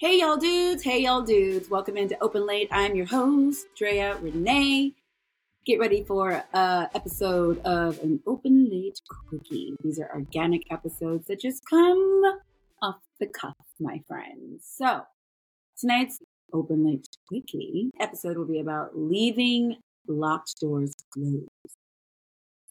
Hey, y'all dudes. Hey, y'all dudes. Welcome into Open Late. I'm your host, Drea Renee. Get ready for a episode of an Open Late Quickie. These are organic episodes that just come off the cuff, my friends. So, tonight's Open Late Quickie episode will be about leaving locked doors closed.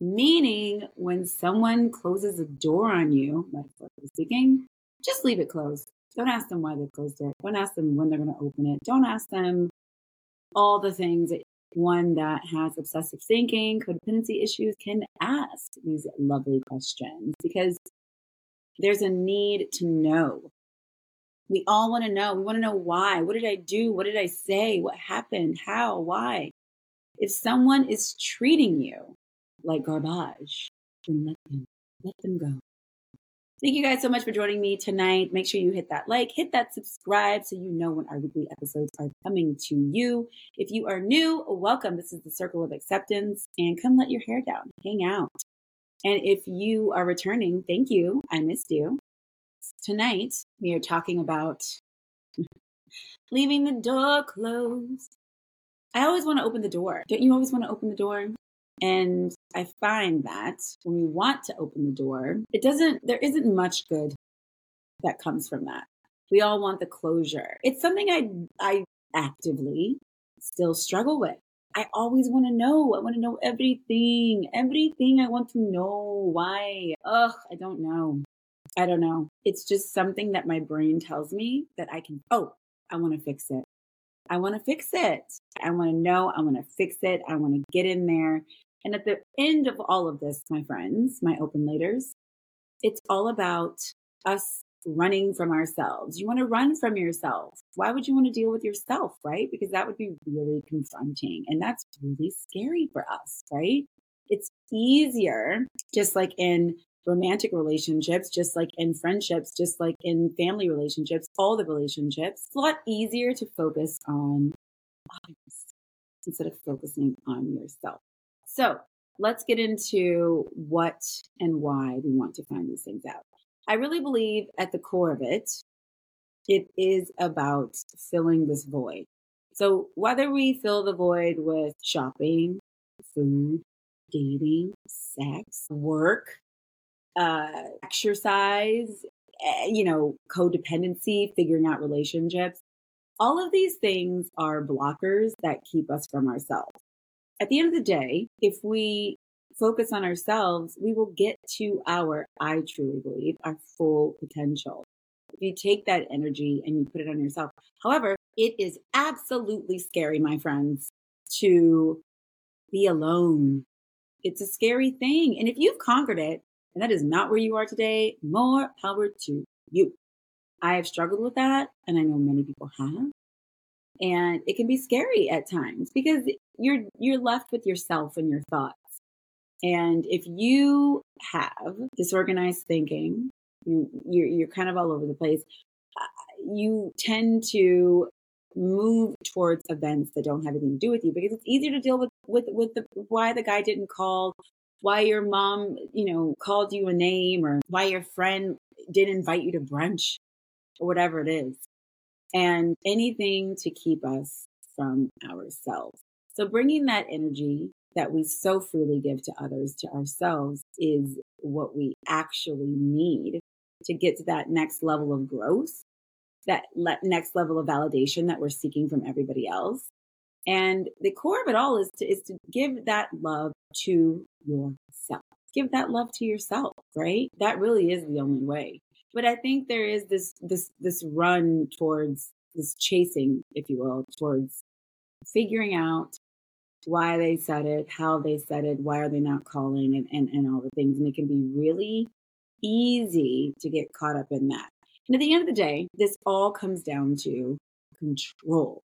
Meaning, when someone closes a door on you, metaphorically speaking, just leave it closed don't ask them why they closed it. Don't ask them when they're going to open it. Don't ask them all the things that one that has obsessive thinking, codependency issues can ask these lovely questions because there's a need to know. We all want to know. We want to know why. What did I do? What did I say? What happened? How? Why? If someone is treating you like garbage, then let them let them go. Thank you guys so much for joining me tonight. Make sure you hit that like, hit that subscribe so you know when our weekly episodes are coming to you. If you are new, welcome. This is the Circle of Acceptance and come let your hair down, hang out. And if you are returning, thank you. I missed you. Tonight, we are talking about leaving the door closed. I always want to open the door. Don't you always want to open the door? And I find that when we want to open the door, it doesn't, there isn't much good that comes from that. We all want the closure. It's something I, I actively still struggle with. I always want to know. I want to know everything, everything I want to know. Why? Ugh, I don't know. I don't know. It's just something that my brain tells me that I can, oh, I want to fix it. I want to fix it. I want to know. I want to fix it. I want to get in there and at the end of all of this, my friends, my open laters, it's all about us running from ourselves. You want to run from yourself. Why would you want to deal with yourself, right? Because that would be really confronting and that's really scary for us, right? It's easier, just like in romantic relationships, just like in friendships, just like in family relationships, all the relationships, it's a lot easier to focus on others instead of focusing on yourself. So let's get into what and why we want to find these things out. I really believe at the core of it, it is about filling this void. So whether we fill the void with shopping, food, dating, sex, work, uh, exercise, eh, you know, codependency, figuring out relationships, all of these things are blockers that keep us from ourselves at the end of the day, if we focus on ourselves, we will get to our, I truly believe, our full potential. If you take that energy and you put it on yourself. However, it is absolutely scary, my friends, to be alone. It's a scary thing. And if you've conquered it, and that is not where you are today, more power to you. I have struggled with that, and I know many people have and it can be scary at times because you're you're left with yourself and your thoughts. And if you have disorganized thinking you, you're, you're kind of all over the place uh, you tend to move towards events that don't have anything to do with you because it's easier to deal with with with the why the guy didn't call why your mom you know called you a name or why your friend didn't invite you to brunch or whatever it is and anything to keep us from ourselves. So bringing that energy that we so freely give to others to ourselves is what we actually need to get to that next level of growth, that le- next level of validation that we're seeking from everybody else. And the core of it all is to, is to give that love to yourself. Give that love to yourself, right? That really is the only way. But I think there is this this this run towards this chasing, if you will, towards figuring out why they said it, how they said it, why are they not calling, and, and, and all the things. And it can be really easy to get caught up in that. And at the end of the day, this all comes down to control.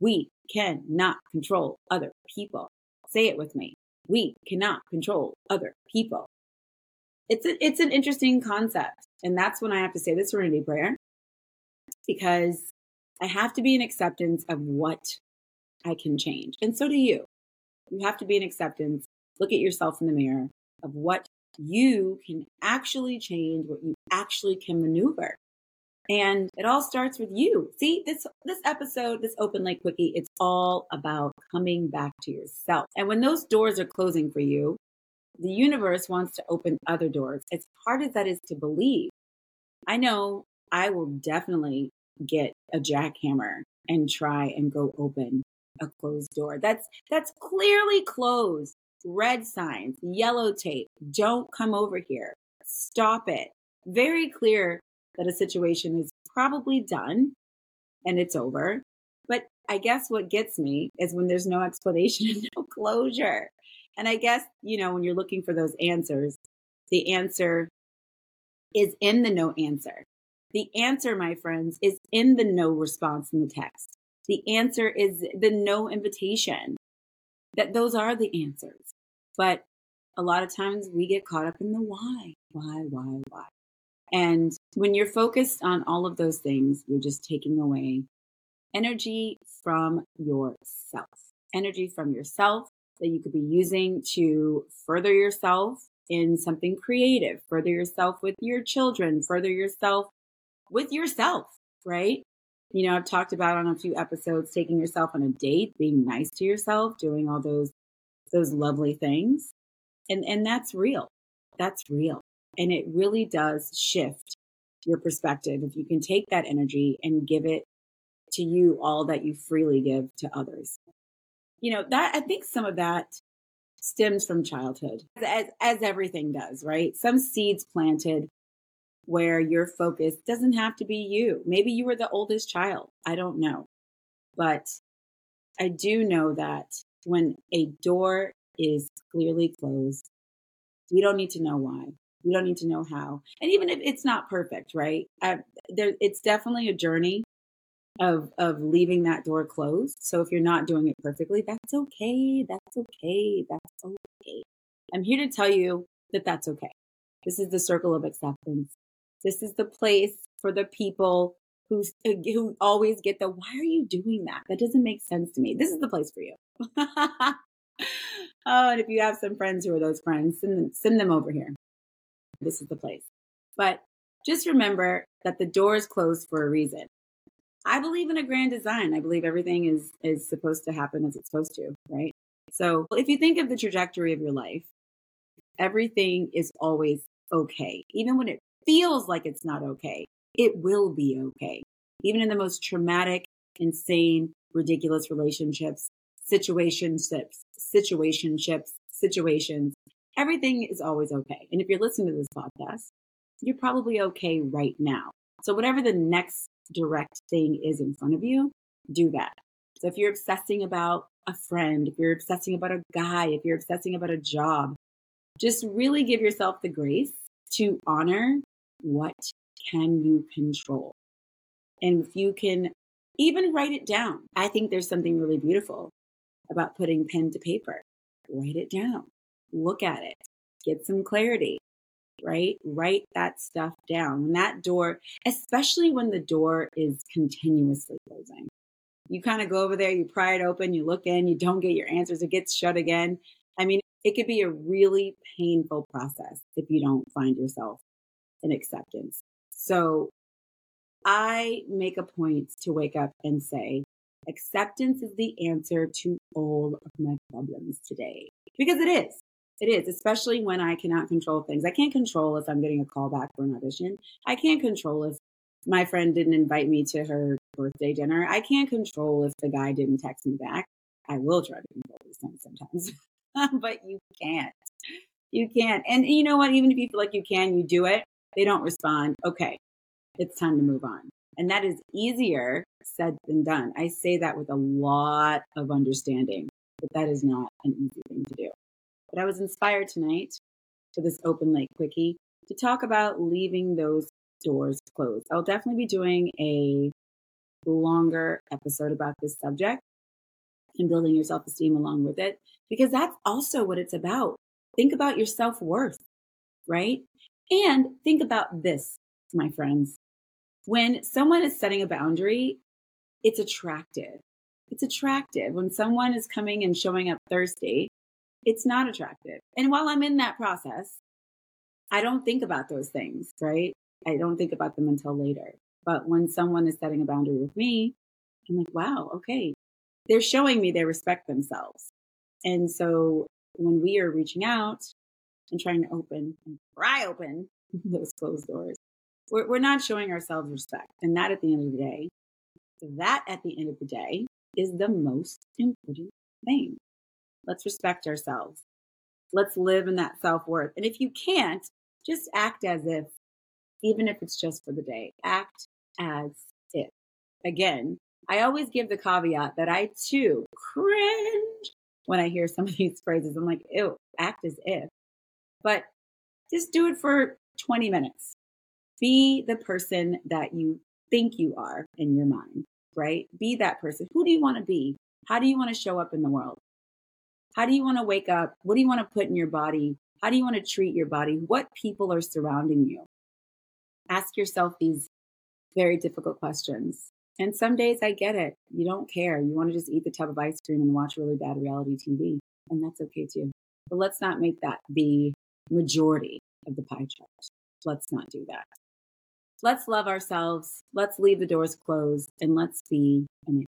We cannot control other people. Say it with me. We cannot control other people. It's a, it's an interesting concept. And that's when I have to say the serenity prayer because I have to be in acceptance of what I can change. And so do you. You have to be in acceptance. Look at yourself in the mirror of what you can actually change, what you actually can maneuver. And it all starts with you. See, this this episode, this open late quickie, it's all about coming back to yourself. And when those doors are closing for you, the universe wants to open other doors. As hard as that is to believe, I know I will definitely get a jackhammer and try and go open a closed door. That's that's clearly closed. Red signs, yellow tape. Don't come over here. Stop it. Very clear that a situation is probably done and it's over. But I guess what gets me is when there's no explanation and no closure. And I guess, you know, when you're looking for those answers, the answer is in the no answer. The answer, my friends, is in the no response in the text. The answer is the no invitation. That those are the answers. But a lot of times we get caught up in the why, why, why, why. And when you're focused on all of those things, you're just taking away energy from yourself, energy from yourself that you could be using to further yourself in something creative, further yourself with your children, further yourself with yourself, right? You know, I've talked about on a few episodes taking yourself on a date, being nice to yourself, doing all those those lovely things. And and that's real. That's real. And it really does shift your perspective if you can take that energy and give it to you all that you freely give to others. You know, that I think some of that stems from childhood, as, as everything does, right? Some seeds planted where your focus doesn't have to be you. Maybe you were the oldest child. I don't know. But I do know that when a door is clearly closed, we don't need to know why. We don't need to know how. And even if it's not perfect, right? I, there, it's definitely a journey of of leaving that door closed. So if you're not doing it perfectly, that's okay. That's okay. That's okay. I'm here to tell you that that's okay. This is the circle of acceptance. This is the place for the people who uh, who always get the why are you doing that? That doesn't make sense to me. This is the place for you. oh, and if you have some friends who are those friends, send them, send them over here this is the place. But just remember that the door is closed for a reason. I believe in a grand design. I believe everything is is supposed to happen as it's supposed to, right? So, if you think of the trajectory of your life, everything is always okay. Even when it feels like it's not okay, it will be okay. Even in the most traumatic, insane, ridiculous relationships, situationships, situationships, situations, everything is always okay. And if you're listening to this podcast, you're probably okay right now. So, whatever the next direct thing is in front of you, do that. So, if you're obsessing about a friend, if you're obsessing about a guy, if you're obsessing about a job, just really give yourself the grace to honor what can you control. And if you can even write it down, I think there's something really beautiful about putting pen to paper. Write it down look at it, get some clarity, right? Write that stuff down. When that door, especially when the door is continuously closing, you kind of go over there, you pry it open, you look in, you don't get your answers, it gets shut again. I mean, it could be a really painful process if you don't find yourself in acceptance. So I make a point to wake up and say, acceptance is the answer to all of my problems today. Because it is. It is, especially when I cannot control things. I can't control if I'm getting a call back for an audition. I can't control if my friend didn't invite me to her birthday dinner. I can't control if the guy didn't text me back. I will try to control these things sometimes, but you can't. You can't. And you know what? Even if you feel like you can, you do it. They don't respond. Okay, it's time to move on. And that is easier said than done. I say that with a lot of understanding, but that is not an easy thing to do. But I was inspired tonight to this open late quickie to talk about leaving those doors closed. I'll definitely be doing a longer episode about this subject and building your self esteem along with it, because that's also what it's about. Think about your self worth, right? And think about this, my friends. When someone is setting a boundary, it's attractive. It's attractive. When someone is coming and showing up thirsty, it's not attractive. And while I'm in that process, I don't think about those things, right? I don't think about them until later. But when someone is setting a boundary with me, I'm like, wow, okay. They're showing me they respect themselves. And so when we are reaching out and trying to open and pry open those closed doors, we're, we're not showing ourselves respect. And that at the end of the day, that at the end of the day is the most important thing. Let's respect ourselves. Let's live in that self worth. And if you can't, just act as if, even if it's just for the day, act as if. Again, I always give the caveat that I too cringe when I hear some of these phrases. I'm like, ew, act as if. But just do it for 20 minutes. Be the person that you think you are in your mind, right? Be that person. Who do you want to be? How do you want to show up in the world? How do you want to wake up? What do you want to put in your body? How do you want to treat your body? What people are surrounding you? Ask yourself these very difficult questions. And some days I get it. You don't care. You want to just eat the tub of ice cream and watch really bad reality TV. And that's okay too. But let's not make that the majority of the pie chart. Let's not do that. Let's love ourselves. Let's leave the doors closed and let's be an.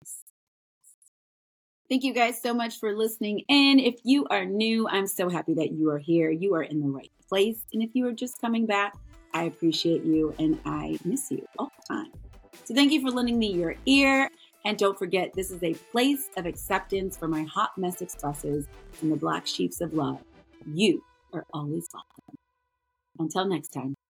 Thank you guys so much for listening in. If you are new, I'm so happy that you are here. You are in the right place. And if you are just coming back, I appreciate you and I miss you all the time. So thank you for lending me your ear. And don't forget, this is a place of acceptance for my hot mess expresses and the black sheeps of love. You are always welcome. Until next time.